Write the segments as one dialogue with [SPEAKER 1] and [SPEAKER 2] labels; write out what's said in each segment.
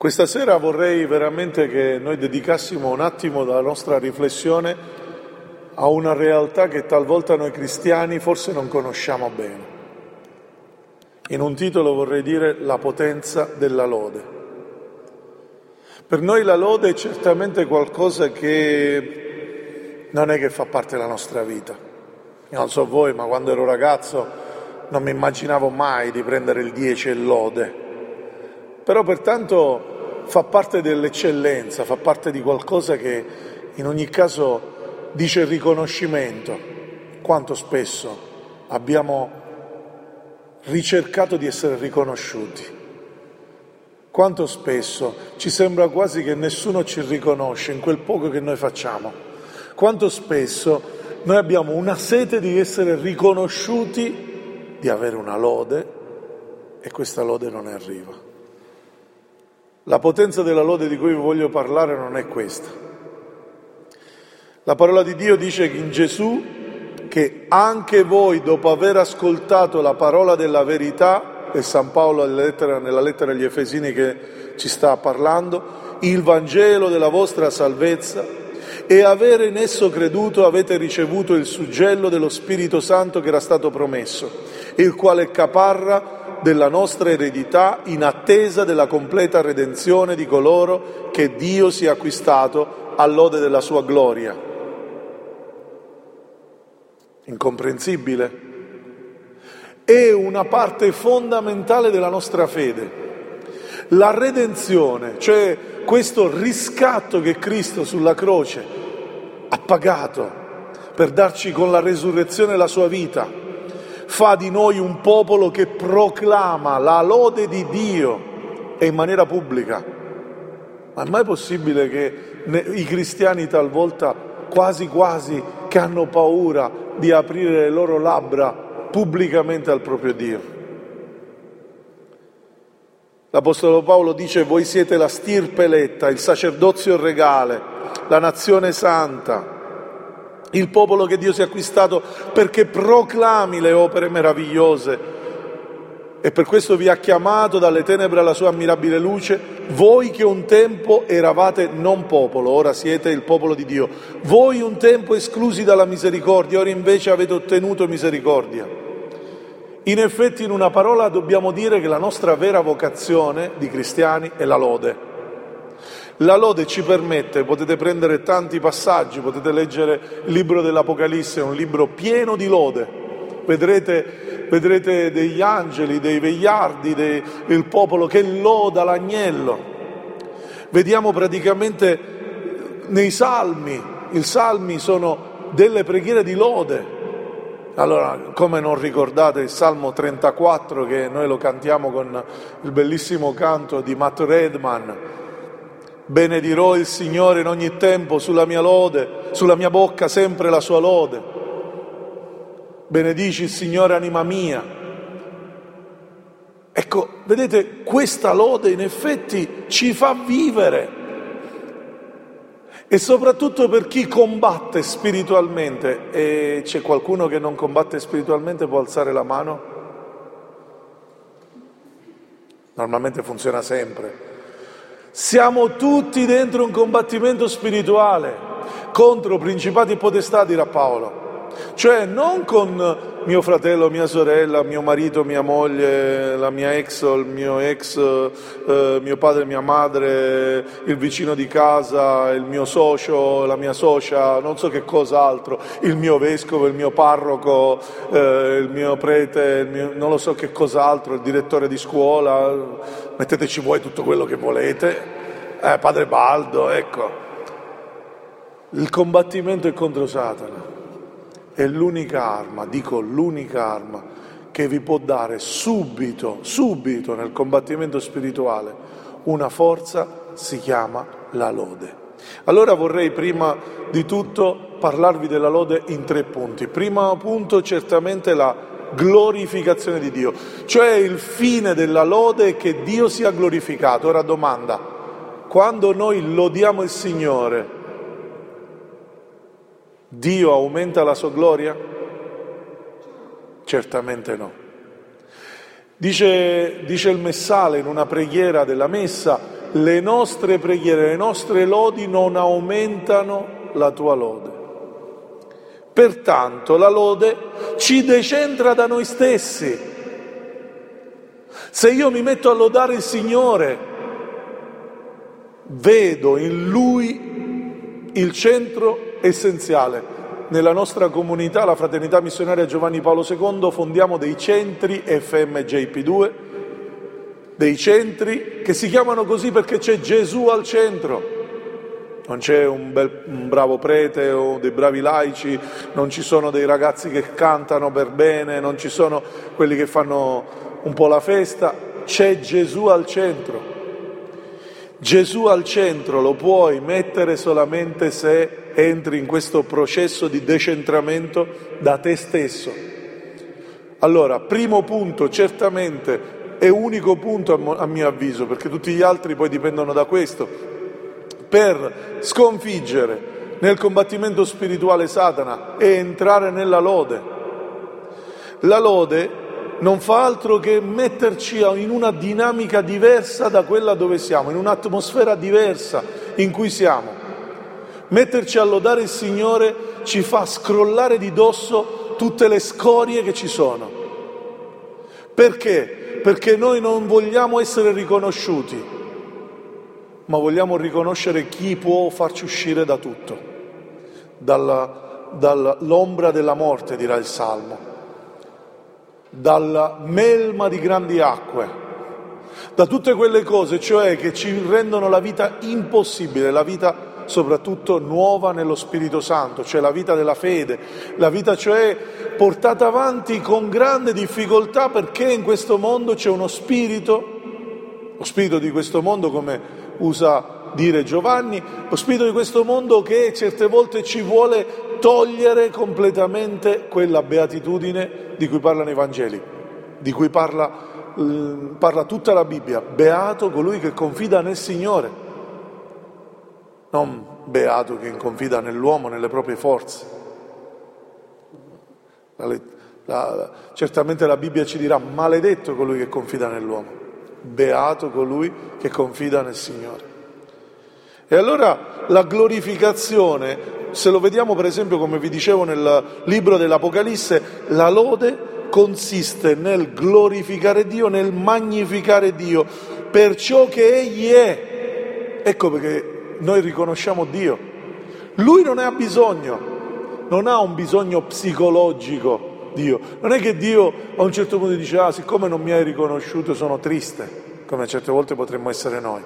[SPEAKER 1] Questa sera vorrei veramente che noi dedicassimo un attimo della nostra riflessione a una realtà che talvolta noi cristiani forse non conosciamo bene. In un titolo vorrei dire la potenza della lode. Per noi la lode è certamente qualcosa che non è che fa parte della nostra vita. Io non so voi, ma quando ero ragazzo non mi immaginavo mai di prendere il 10 e lode però pertanto fa parte dell'eccellenza, fa parte di qualcosa che in ogni caso dice riconoscimento. Quanto spesso abbiamo ricercato di essere riconosciuti. Quanto spesso ci sembra quasi che nessuno ci riconosce in quel poco che noi facciamo. Quanto spesso noi abbiamo una sete di essere riconosciuti, di avere una lode e questa lode non arriva. La potenza della lode di cui vi voglio parlare non è questa. La parola di Dio dice in Gesù che anche voi, dopo aver ascoltato la parola della verità, e San Paolo nella lettera agli Efesini che ci sta parlando, il Vangelo della vostra salvezza, e avere in esso creduto avete ricevuto il suggello dello Spirito Santo che era stato promesso, il quale caparra della nostra eredità in attesa della completa redenzione di coloro che Dio si è acquistato all'ode della sua gloria. Incomprensibile? È una parte fondamentale della nostra fede. La redenzione, cioè questo riscatto che Cristo sulla croce ha pagato per darci con la resurrezione la sua vita, fa di noi un popolo che proclama la lode di Dio e in maniera pubblica. Ma è mai possibile che i cristiani talvolta quasi quasi che hanno paura di aprire le loro labbra pubblicamente al proprio Dio? L'Apostolo Paolo dice voi siete la stirpe eletta, il sacerdozio regale, la nazione santa il popolo che Dio si è acquistato perché proclami le opere meravigliose. E per questo vi ha chiamato dalle tenebre alla sua ammirabile luce, voi che un tempo eravate non popolo, ora siete il popolo di Dio, voi un tempo esclusi dalla misericordia, ora invece avete ottenuto misericordia. In effetti in una parola dobbiamo dire che la nostra vera vocazione di cristiani è la lode. La lode ci permette, potete prendere tanti passaggi, potete leggere il libro dell'Apocalisse, è un libro pieno di lode. Vedrete, vedrete degli angeli, dei vegliardi, dei, il popolo che loda l'agnello. Vediamo praticamente nei salmi, i salmi sono delle preghiere di lode. Allora, come non ricordate il Salmo 34 che noi lo cantiamo con il bellissimo canto di Matt Redman, Benedirò il Signore in ogni tempo sulla mia lode, sulla mia bocca sempre la sua lode. Benedici il Signore anima mia. Ecco, vedete, questa lode in effetti ci fa vivere. E soprattutto per chi combatte spiritualmente, e c'è qualcuno che non combatte spiritualmente, può alzare la mano? Normalmente funziona sempre. Siamo tutti dentro un combattimento spirituale contro principati e potestà, dirà Paolo. Cioè non con mio fratello, mia sorella, mio marito, mia moglie, la mia ex, il mio ex, eh, mio padre, mia madre, il vicino di casa, il mio socio, la mia socia, non so che cos'altro, il mio vescovo, il mio parroco, eh, il mio prete, il mio, non lo so che cos'altro, il direttore di scuola, metteteci voi tutto quello che volete, eh, padre Baldo, ecco. Il combattimento è contro Satana è l'unica arma, dico l'unica arma, che vi può dare subito, subito nel combattimento spirituale una forza si chiama la lode. Allora vorrei prima di tutto parlarvi della lode in tre punti. Primo punto certamente la glorificazione di Dio, cioè il fine della lode è che Dio sia glorificato. Ora domanda, quando noi lodiamo il Signore, Dio aumenta la sua gloria? Certamente no. Dice, dice, il Messale in una preghiera della Messa, le nostre preghiere, le nostre lodi non aumentano la tua lode. Pertanto la lode ci decentra da noi stessi. Se io mi metto a lodare il Signore, vedo in Lui il centro essenziale. Nella nostra comunità, la Fraternità Missionaria Giovanni Paolo II, fondiamo dei centri FMJP2, dei centri che si chiamano così perché c'è Gesù al centro. Non c'è un, bel, un bravo prete o dei bravi laici, non ci sono dei ragazzi che cantano per bene, non ci sono quelli che fanno un po' la festa, c'è Gesù al centro. Gesù al centro lo puoi mettere solamente se entri in questo processo di decentramento da te stesso. Allora, primo punto, certamente, e unico punto a mio avviso, perché tutti gli altri poi dipendono da questo, per sconfiggere nel combattimento spirituale Satana e entrare nella lode. La lode non fa altro che metterci in una dinamica diversa da quella dove siamo, in un'atmosfera diversa in cui siamo. Metterci a lodare il Signore ci fa scrollare di dosso tutte le scorie che ci sono. Perché? Perché noi non vogliamo essere riconosciuti, ma vogliamo riconoscere chi può farci uscire da tutto, dalla, dall'ombra della morte, dirà il Salmo dalla melma di grandi acque, da tutte quelle cose, cioè che ci rendono la vita impossibile, la vita soprattutto nuova nello Spirito Santo, cioè la vita della fede, la vita cioè portata avanti con grande difficoltà perché in questo mondo c'è uno spirito, lo spirito di questo mondo come usa dire Giovanni, lo spirito di questo mondo che certe volte ci vuole togliere completamente quella beatitudine di cui parlano i Vangeli, di cui parla, parla tutta la Bibbia. Beato colui che confida nel Signore, non beato che confida nell'uomo, nelle proprie forze. La, la, certamente la Bibbia ci dirà maledetto colui che confida nell'uomo, beato colui che confida nel Signore. E allora la glorificazione se lo vediamo per esempio, come vi dicevo nel libro dell'Apocalisse, la lode consiste nel glorificare Dio, nel magnificare Dio per ciò che Egli è. Ecco perché noi riconosciamo Dio. Lui non ne ha bisogno, non ha un bisogno psicologico Dio. Non è che Dio a un certo punto dice, ah, siccome non mi hai riconosciuto sono triste, come certe volte potremmo essere noi.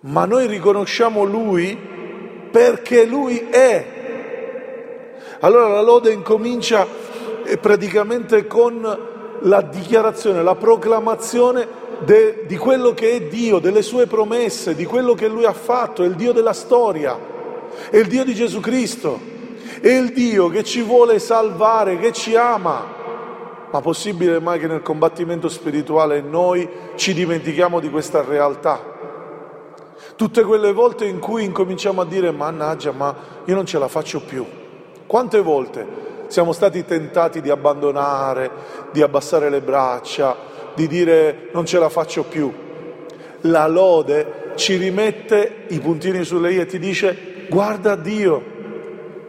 [SPEAKER 1] Ma noi riconosciamo Lui perché Lui è. Allora la lode incomincia eh, praticamente con la dichiarazione, la proclamazione de, di quello che è Dio, delle sue promesse, di quello che Lui ha fatto, è il Dio della storia, è il Dio di Gesù Cristo, è il Dio che ci vuole salvare, che ci ama. Ma possibile mai che nel combattimento spirituale noi ci dimentichiamo di questa realtà? Tutte quelle volte in cui incominciamo a dire mannaggia, ma io non ce la faccio più. Quante volte siamo stati tentati di abbandonare, di abbassare le braccia, di dire non ce la faccio più. La lode ci rimette i puntini sulle i e ti dice guarda Dio,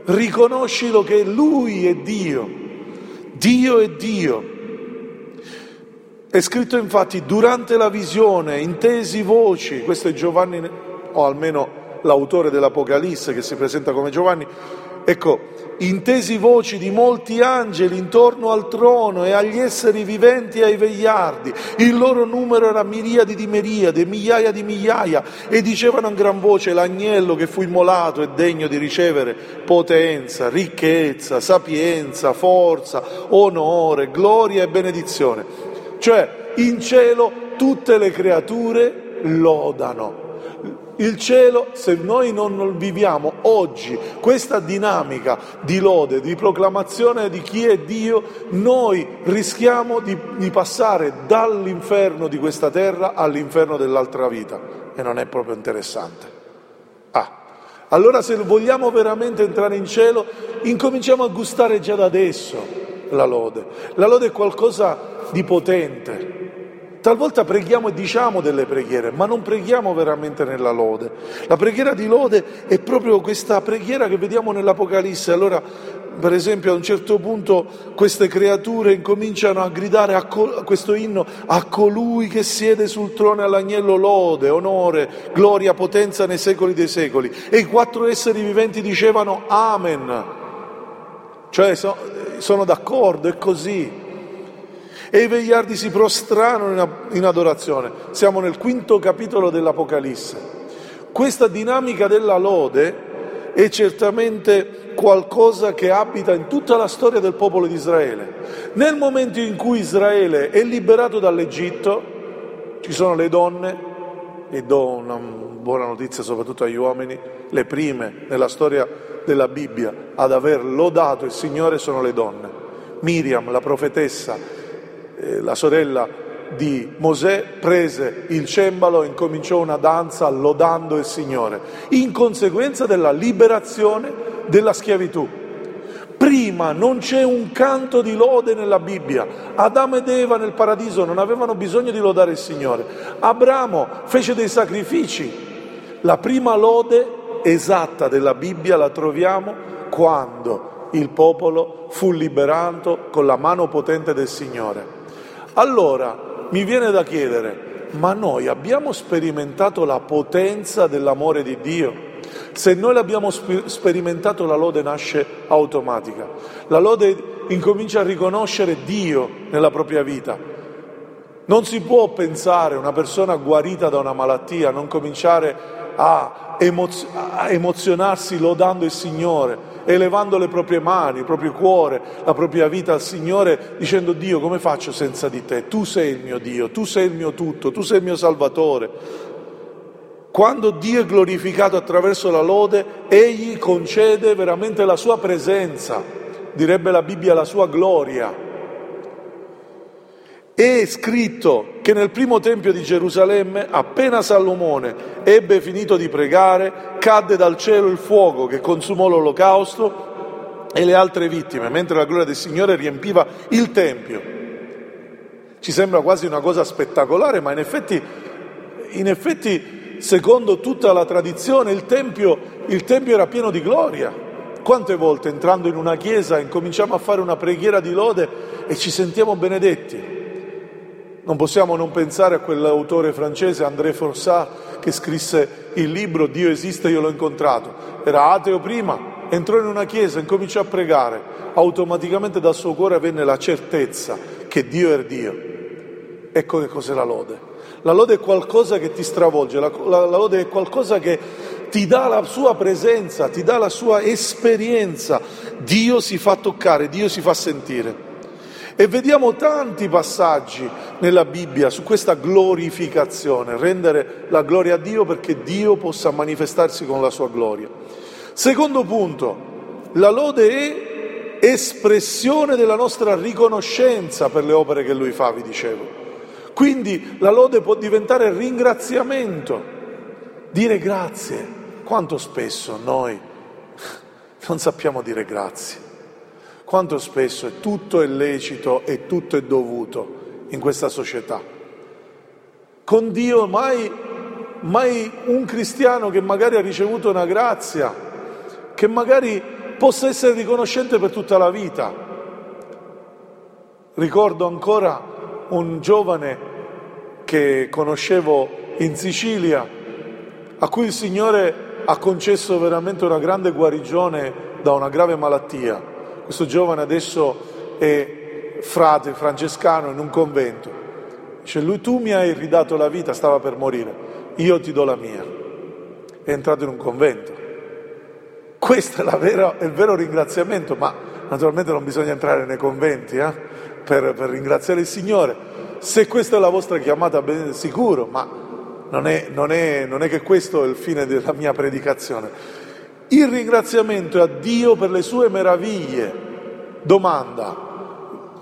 [SPEAKER 1] riconoscilo che Lui è Dio, Dio è Dio. È scritto infatti durante la visione, intesi voci, questo è Giovanni, o almeno l'autore dell'Apocalisse che si presenta come Giovanni, ecco, intesi voci di molti angeli intorno al trono e agli esseri viventi e ai vegliardi. Il loro numero era miriadi di miriadi, migliaia di migliaia, e dicevano a gran voce: L'agnello che fu immolato è degno di ricevere potenza, ricchezza, sapienza, forza, onore, gloria e benedizione. Cioè, in cielo tutte le creature lodano il cielo, se noi non viviamo oggi questa dinamica di lode, di proclamazione di chi è Dio, noi rischiamo di, di passare dall'inferno di questa terra all'inferno dell'altra vita e non è proprio interessante. Ah, allora se vogliamo veramente entrare in cielo, incominciamo a gustare già da adesso la lode. La lode è qualcosa di potente, Talvolta preghiamo e diciamo delle preghiere, ma non preghiamo veramente nella lode. La preghiera di lode è proprio questa preghiera che vediamo nell'Apocalisse. Allora, per esempio, a un certo punto queste creature incominciano a gridare a col- questo inno a colui che siede sul trono all'agnello lode, onore, gloria, potenza nei secoli dei secoli. E i quattro esseri viventi dicevano Amen. Cioè so- sono d'accordo, è così e i vegliardi si prostrano in adorazione. Siamo nel quinto capitolo dell'Apocalisse. Questa dinamica della lode è certamente qualcosa che abita in tutta la storia del popolo di Israele. Nel momento in cui Israele è liberato dall'Egitto, ci sono le donne, e do una buona notizia soprattutto agli uomini, le prime nella storia della Bibbia ad aver lodato il Signore sono le donne. Miriam, la profetessa, eh, la sorella di Mosè prese il cembalo e incominciò una danza lodando il Signore, in conseguenza della liberazione della schiavitù. Prima non c'è un canto di lode nella Bibbia. Adamo ed Eva nel paradiso non avevano bisogno di lodare il Signore. Abramo fece dei sacrifici. La prima lode esatta della Bibbia la troviamo quando il popolo fu liberato con la mano potente del Signore. Allora mi viene da chiedere, ma noi abbiamo sperimentato la potenza dell'amore di Dio? Se noi l'abbiamo sperimentato la lode nasce automatica, la lode incomincia a riconoscere Dio nella propria vita. Non si può pensare una persona guarita da una malattia, non cominciare a, emozio- a emozionarsi lodando il Signore, elevando le proprie mani, il proprio cuore, la propria vita al Signore, dicendo Dio come faccio senza di te? Tu sei il mio Dio, tu sei il mio tutto, tu sei il mio Salvatore. Quando Dio è glorificato attraverso la lode, Egli concede veramente la sua presenza, direbbe la Bibbia la sua gloria. È scritto che nel primo tempio di Gerusalemme, appena Salomone ebbe finito di pregare, cadde dal cielo il fuoco che consumò l'olocausto e le altre vittime, mentre la gloria del Signore riempiva il tempio. Ci sembra quasi una cosa spettacolare, ma in effetti, in effetti secondo tutta la tradizione, il tempio, il tempio era pieno di gloria. Quante volte entrando in una chiesa incominciamo a fare una preghiera di lode e ci sentiamo benedetti? Non possiamo non pensare a quell'autore francese André Forsat che scrisse il libro Dio esiste, io l'ho incontrato. Era ateo prima, entrò in una chiesa, incominciò a pregare, automaticamente dal suo cuore venne la certezza che Dio è Dio. Ecco che cos'è la lode. La lode è qualcosa che ti stravolge, la, la, la lode è qualcosa che ti dà la sua presenza, ti dà la sua esperienza. Dio si fa toccare, Dio si fa sentire. E vediamo tanti passaggi nella Bibbia su questa glorificazione, rendere la gloria a Dio perché Dio possa manifestarsi con la sua gloria. Secondo punto, la lode è espressione della nostra riconoscenza per le opere che Lui fa, vi dicevo. Quindi la lode può diventare ringraziamento, dire grazie. Quanto spesso noi non sappiamo dire grazie. Quanto spesso è tutto è lecito e tutto è dovuto in questa società. Con Dio mai, mai un cristiano che magari ha ricevuto una grazia, che magari possa essere riconoscente per tutta la vita. Ricordo ancora un giovane che conoscevo in Sicilia, a cui il Signore ha concesso veramente una grande guarigione da una grave malattia. Questo giovane adesso è frate francescano in un convento. Dice, lui tu mi hai ridato la vita, stava per morire, io ti do la mia. È entrato in un convento. Questo è, vera, è il vero ringraziamento, ma naturalmente non bisogna entrare nei conventi eh, per, per ringraziare il Signore. Se questa è la vostra chiamata, ben sicuro, ma non è, non, è, non è, che questo è il fine della mia predicazione. Il ringraziamento è a Dio per le sue meraviglie. Domanda,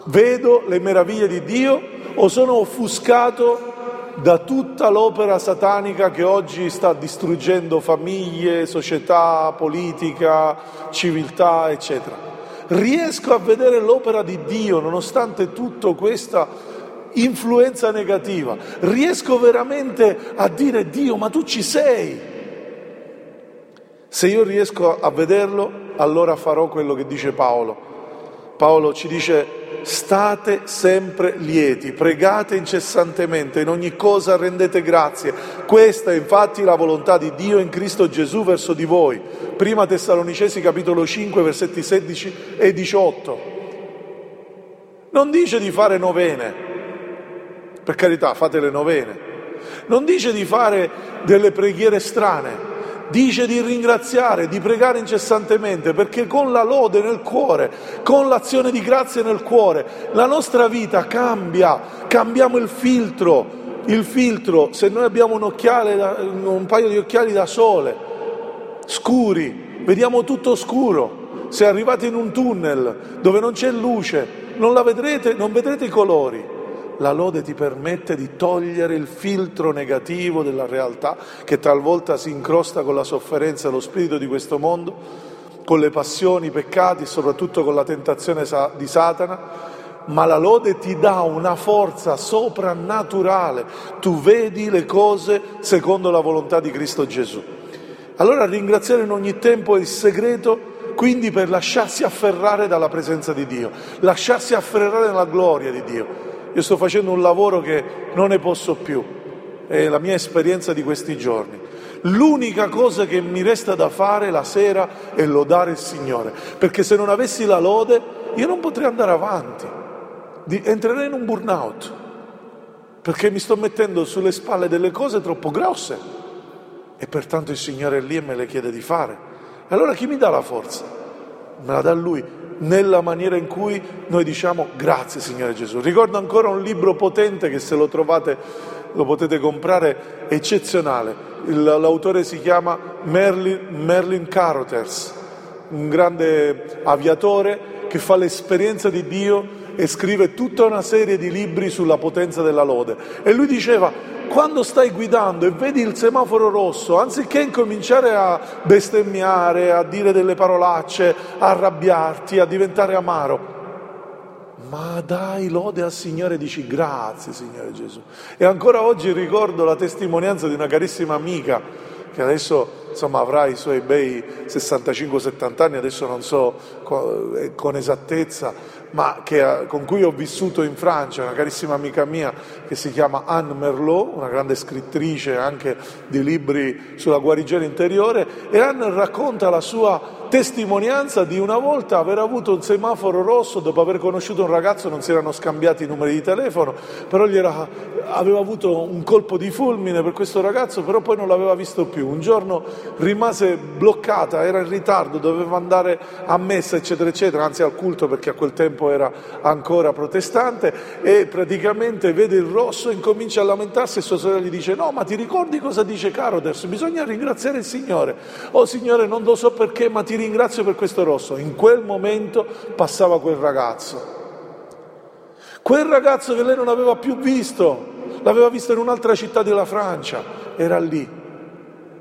[SPEAKER 1] vedo le meraviglie di Dio o sono offuscato da tutta l'opera satanica che oggi sta distruggendo famiglie, società, politica, civiltà, eccetera? Riesco a vedere l'opera di Dio nonostante tutta questa influenza negativa. Riesco veramente a dire Dio, ma tu ci sei. Se io riesco a vederlo, allora farò quello che dice Paolo. Paolo ci dice state sempre lieti, pregate incessantemente, in ogni cosa rendete grazie. Questa è infatti la volontà di Dio in Cristo Gesù verso di voi. Prima Tessalonicesi capitolo 5 versetti 16 e 18. Non dice di fare novene, per carità, fate le novene. Non dice di fare delle preghiere strane, dice di ringraziare, di pregare incessantemente, perché con la lode nel cuore, con l'azione di grazia nel cuore, la nostra vita cambia, cambiamo il filtro. Il filtro, se noi abbiamo un, occhiale, un paio di occhiali da sole, scuri, vediamo tutto scuro. Se arrivate in un tunnel dove non c'è luce, non la vedrete, non vedrete i colori la lode ti permette di togliere il filtro negativo della realtà che talvolta si incrosta con la sofferenza e lo spirito di questo mondo, con le passioni, i peccati, soprattutto con la tentazione di Satana, ma la lode ti dà una forza soprannaturale, tu vedi le cose secondo la volontà di Cristo Gesù. Allora ringraziare in ogni tempo è il segreto quindi per lasciarsi afferrare dalla presenza di Dio, lasciarsi afferrare nella gloria di Dio. Io sto facendo un lavoro che non ne posso più, è la mia esperienza di questi giorni. L'unica cosa che mi resta da fare la sera è lodare il Signore, perché se non avessi la lode io non potrei andare avanti, entrerei in un burnout, perché mi sto mettendo sulle spalle delle cose troppo grosse e pertanto il Signore è lì e me le chiede di fare. Allora chi mi dà la forza? Me la dà Lui nella maniera in cui noi diciamo grazie Signore Gesù. Ricordo ancora un libro potente che se lo trovate lo potete comprare, eccezionale. l'autore si chiama Merlin, Merlin Carothers, un grande aviatore che fa l'esperienza di Dio e scrive tutta una serie di libri sulla potenza della lode. E lui diceva, quando stai guidando e vedi il semaforo rosso, anziché incominciare a bestemmiare, a dire delle parolacce, a arrabbiarti, a diventare amaro, ma dai lode al Signore e dici grazie Signore Gesù. E ancora oggi ricordo la testimonianza di una carissima amica che adesso insomma, avrà i suoi bei 65-70 anni, adesso non so con esattezza, ma che, con cui ho vissuto in Francia, una carissima amica mia che si chiama Anne Merlot, una grande scrittrice anche di libri sulla guarigione interiore, e Anne racconta la sua testimonianza di una volta aver avuto un semaforo rosso dopo aver conosciuto un ragazzo, non si erano scambiati i numeri di telefono, però era, aveva avuto un colpo di fulmine per questo ragazzo, però poi non l'aveva visto più. Un giorno rimase bloccata, era in ritardo, doveva andare a messa, eccetera, eccetera, anzi al culto perché a quel tempo era ancora protestante e praticamente vede il rosso, incomincia a lamentarsi e sua sorella gli dice no, ma ti ricordi cosa dice Carothers? Bisogna ringraziare il Signore. Oh Signore, non lo so perché, ma ti ringrazio per questo rosso. In quel momento passava quel ragazzo. Quel ragazzo che lei non aveva più visto, l'aveva visto in un'altra città della Francia, era lì.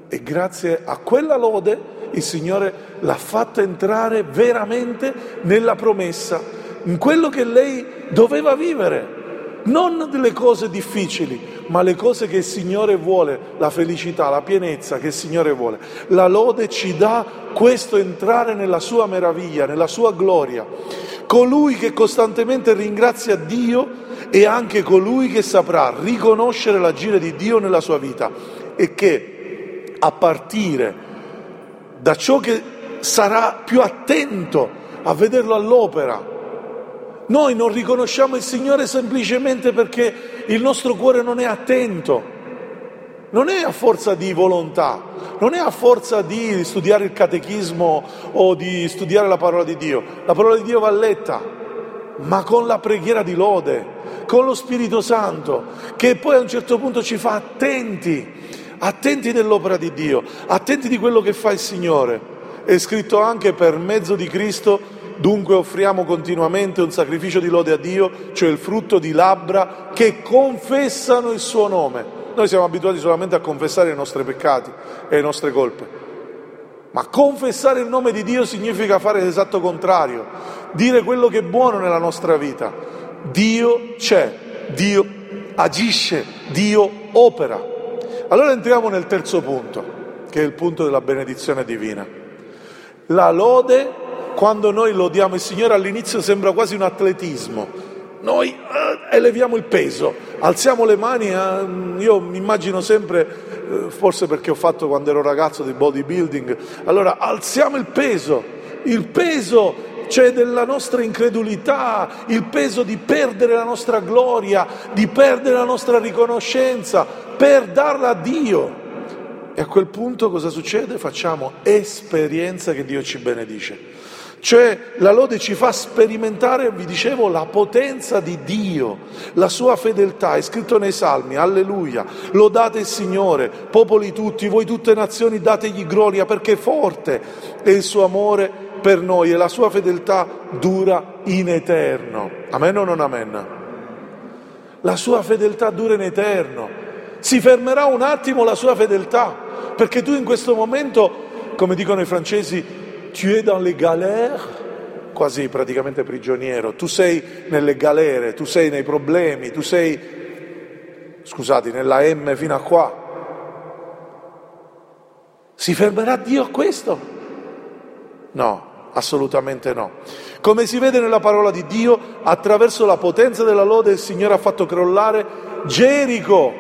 [SPEAKER 1] E grazie a quella lode il Signore l'ha fatta entrare veramente nella promessa, in quello che lei doveva vivere non delle cose difficili, ma le cose che il Signore vuole, la felicità, la pienezza che il Signore vuole. La lode ci dà questo entrare nella sua meraviglia, nella sua gloria. Colui che costantemente ringrazia Dio è anche colui che saprà riconoscere l'agire di Dio nella sua vita e che a partire da ciò che sarà più attento a vederlo all'opera. Noi non riconosciamo il Signore semplicemente perché il nostro cuore non è attento, non è a forza di volontà, non è a forza di studiare il catechismo o di studiare la parola di Dio. La parola di Dio va letta, ma con la preghiera di lode, con lo Spirito Santo, che poi a un certo punto ci fa attenti, attenti dell'opera di Dio, attenti di quello che fa il Signore. È scritto anche per mezzo di Cristo Dunque offriamo continuamente un sacrificio di lode a Dio, cioè il frutto di labbra che confessano il suo nome. Noi siamo abituati solamente a confessare i nostri peccati e le nostre colpe. Ma confessare il nome di Dio significa fare l'esatto contrario, dire quello che è buono nella nostra vita. Dio c'è, Dio agisce, Dio opera. Allora entriamo nel terzo punto, che è il punto della benedizione divina. La lode, quando noi lodiamo il Signore all'inizio sembra quasi un atletismo. Noi eh, eleviamo il peso, alziamo le mani, eh, io mi immagino sempre, eh, forse perché ho fatto quando ero ragazzo di bodybuilding, allora alziamo il peso, il peso c'è della nostra incredulità, il peso di perdere la nostra gloria, di perdere la nostra riconoscenza per darla a Dio. E a quel punto cosa succede? Facciamo esperienza che Dio ci benedice. Cioè la lode ci fa sperimentare, vi dicevo, la potenza di Dio, la sua fedeltà. È scritto nei Salmi, alleluia, lodate il Signore, popoli tutti, voi tutte nazioni, dategli gloria perché forte è il suo amore per noi e la sua fedeltà dura in eterno. Amen o non amen? La sua fedeltà dura in eterno. Si fermerà un attimo la sua fedeltà, perché tu in questo momento, come dicono i francesi, tu es dans les galères, quasi praticamente prigioniero, tu sei nelle galere, tu sei nei problemi, tu sei, scusate, nella M fino a qua. Si fermerà Dio a questo? No, assolutamente no. Come si vede nella parola di Dio, attraverso la potenza della lode il Signore ha fatto crollare Gerico.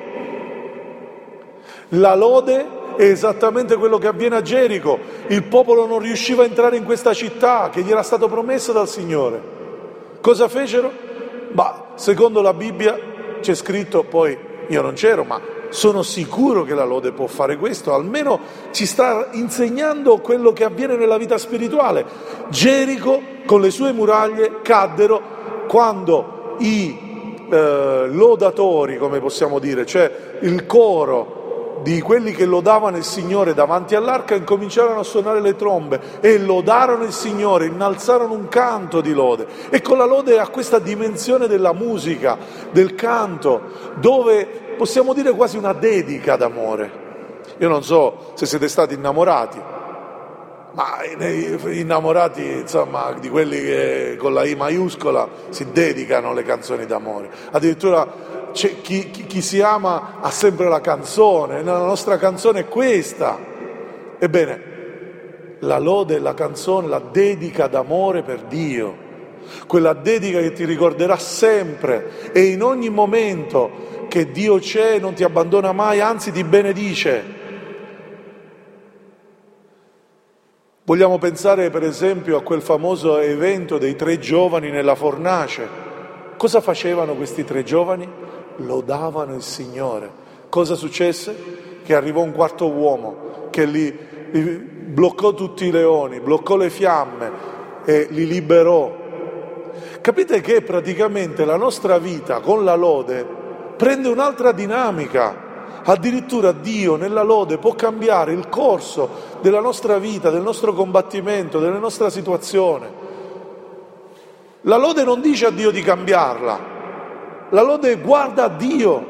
[SPEAKER 1] La lode è esattamente quello che avviene a Gerico. Il popolo non riusciva a entrare in questa città che gli era stato promesso dal Signore. Cosa fecero? Bah, secondo la Bibbia c'è scritto, poi io non c'ero, ma sono sicuro che la lode può fare questo, almeno ci sta insegnando quello che avviene nella vita spirituale. Gerico con le sue muraglie caddero quando i eh, lodatori, come possiamo dire, cioè il coro di quelli che lodavano il Signore davanti all'arca incominciarono a suonare le trombe e lodarono il Signore, innalzarono un canto di lode. E con la lode ha questa dimensione della musica, del canto, dove possiamo dire quasi una dedica d'amore. Io non so se siete stati innamorati, ma innamorati insomma di quelli che con la I maiuscola si dedicano le canzoni d'amore. Addirittura chi, chi, chi si ama ha sempre la canzone, la nostra canzone è questa. Ebbene, la lode, la canzone, la dedica d'amore per Dio, quella dedica che ti ricorderà sempre e in ogni momento che Dio c'è, non ti abbandona mai, anzi ti benedice. Vogliamo pensare per esempio a quel famoso evento dei tre giovani nella fornace. Cosa facevano questi tre giovani? Lodavano il Signore. Cosa successe? Che arrivò un quarto uomo che li, li bloccò tutti i leoni, bloccò le fiamme e li liberò. Capite che praticamente la nostra vita con la lode prende un'altra dinamica. Addirittura Dio nella lode può cambiare il corso della nostra vita, del nostro combattimento, della nostra situazione. La lode non dice a Dio di cambiarla, la lode guarda a Dio,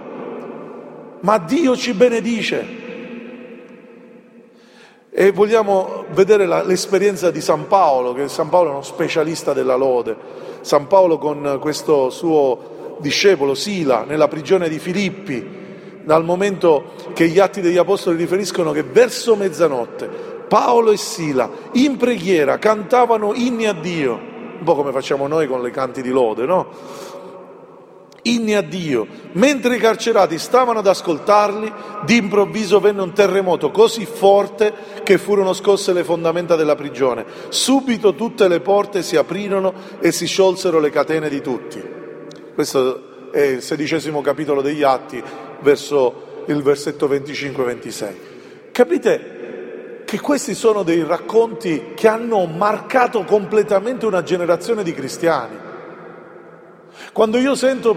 [SPEAKER 1] ma Dio ci benedice. E vogliamo vedere la, l'esperienza di San Paolo, che San Paolo è uno specialista della lode. San Paolo con questo suo discepolo Sila nella prigione di Filippi, dal momento che gli atti degli apostoli riferiscono che verso mezzanotte Paolo e Sila in preghiera cantavano inni a Dio, un po' come facciamo noi con le canti di lode, no? Inni a Dio. Mentre i carcerati stavano ad ascoltarli, d'improvviso venne un terremoto così forte che furono scosse le fondamenta della prigione. Subito tutte le porte si aprirono e si sciolsero le catene di tutti. Questo è il sedicesimo capitolo degli Atti, verso il versetto 25-26. Capite che questi sono dei racconti che hanno marcato completamente una generazione di cristiani. Quando io sento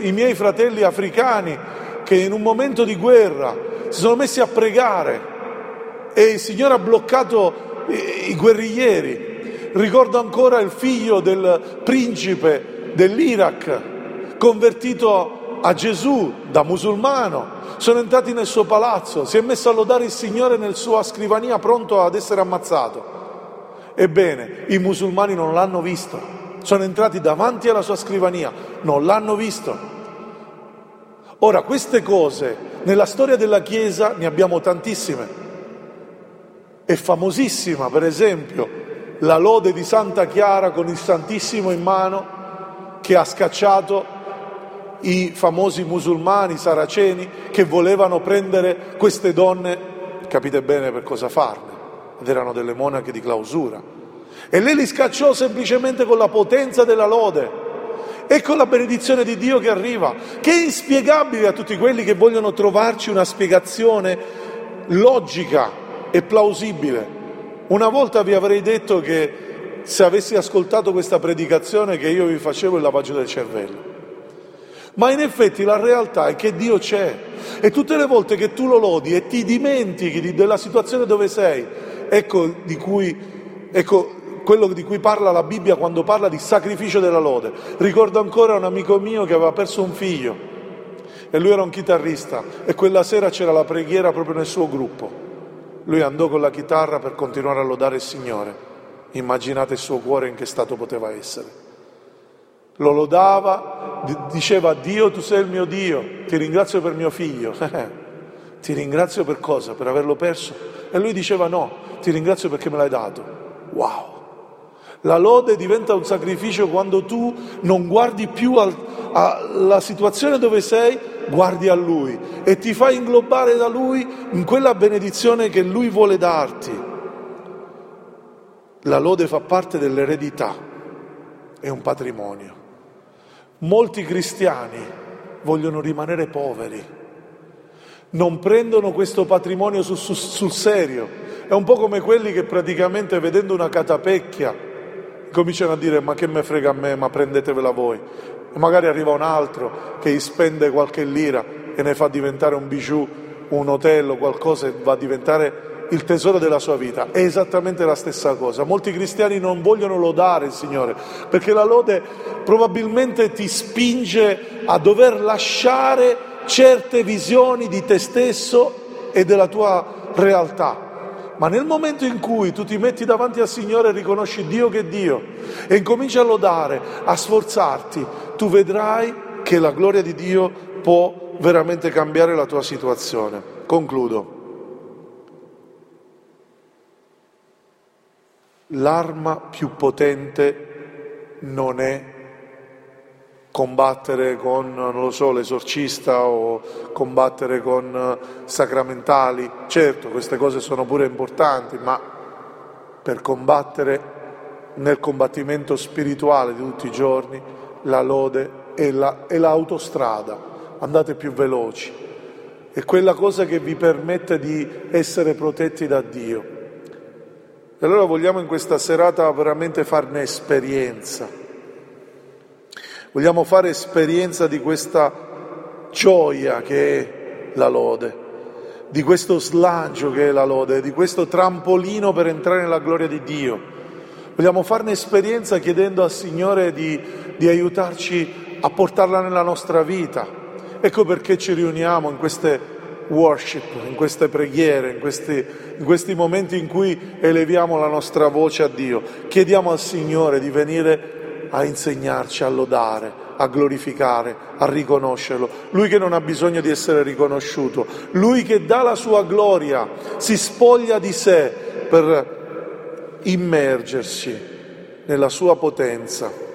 [SPEAKER 1] i miei fratelli africani che in un momento di guerra si sono messi a pregare e il Signore ha bloccato i guerriglieri, ricordo ancora il figlio del principe dell'Iraq convertito a Gesù da musulmano, sono entrati nel suo palazzo, si è messo a lodare il Signore nella sua scrivania pronto ad essere ammazzato. Ebbene, i musulmani non l'hanno visto sono entrati davanti alla sua scrivania, non l'hanno visto. Ora, queste cose nella storia della Chiesa ne abbiamo tantissime. È famosissima, per esempio, la lode di Santa Chiara con il Santissimo in mano che ha scacciato i famosi musulmani saraceni che volevano prendere queste donne, capite bene per cosa farle, ed erano delle monache di clausura. E lei li scacciò semplicemente con la potenza della lode e con la benedizione di Dio che arriva, che è inspiegabile a tutti quelli che vogliono trovarci una spiegazione logica e plausibile. Una volta vi avrei detto che se avessi ascoltato questa predicazione che io vi facevo il lavaggio del cervello. Ma in effetti la realtà è che Dio c'è e tutte le volte che tu lo lodi e ti dimentichi della situazione dove sei, ecco di cui ecco, quello di cui parla la Bibbia quando parla di sacrificio della lode. Ricordo ancora un amico mio che aveva perso un figlio e lui era un chitarrista e quella sera c'era la preghiera proprio nel suo gruppo. Lui andò con la chitarra per continuare a lodare il Signore. Immaginate il suo cuore in che stato poteva essere. Lo lodava, diceva Dio tu sei il mio Dio, ti ringrazio per mio figlio. ti ringrazio per cosa? Per averlo perso? E lui diceva no, ti ringrazio perché me l'hai dato. Wow! La lode diventa un sacrificio quando tu non guardi più alla situazione dove sei, guardi a Lui e ti fai inglobare da Lui in quella benedizione che Lui vuole darti. La lode fa parte dell'eredità, è un patrimonio. Molti cristiani vogliono rimanere poveri, non prendono questo patrimonio sul, sul, sul serio. È un po' come quelli che praticamente vedendo una catapecchia cominciano a dire ma che me frega a me, ma prendetevela voi. E magari arriva un altro che spende qualche lira e ne fa diventare un bijou, un hotel o qualcosa e va a diventare il tesoro della sua vita. È esattamente la stessa cosa. Molti cristiani non vogliono lodare il Signore perché la lode probabilmente ti spinge a dover lasciare certe visioni di te stesso e della tua realtà ma nel momento in cui tu ti metti davanti al Signore e riconosci Dio che è Dio e incominci a lodare, a sforzarti, tu vedrai che la gloria di Dio può veramente cambiare la tua situazione. Concludo. L'arma più potente non è combattere con, non lo so, l'esorcista o combattere con eh, sacramentali. Certo, queste cose sono pure importanti, ma per combattere nel combattimento spirituale di tutti i giorni la lode è, la, è l'autostrada, andate più veloci, è quella cosa che vi permette di essere protetti da Dio. E allora vogliamo in questa serata veramente farne esperienza Vogliamo fare esperienza di questa gioia che è la lode, di questo slancio che è la lode, di questo trampolino per entrare nella gloria di Dio. Vogliamo farne esperienza chiedendo al Signore di, di aiutarci a portarla nella nostra vita. Ecco perché ci riuniamo in queste worship, in queste preghiere, in questi, in questi, momenti in cui eleviamo la nostra voce a Dio. Chiediamo al Signore di venire a insegnarci a lodare, a glorificare, a riconoscerlo. Lui che non ha bisogno di essere riconosciuto, lui che dà la sua gloria, si spoglia di sé per immergersi nella sua potenza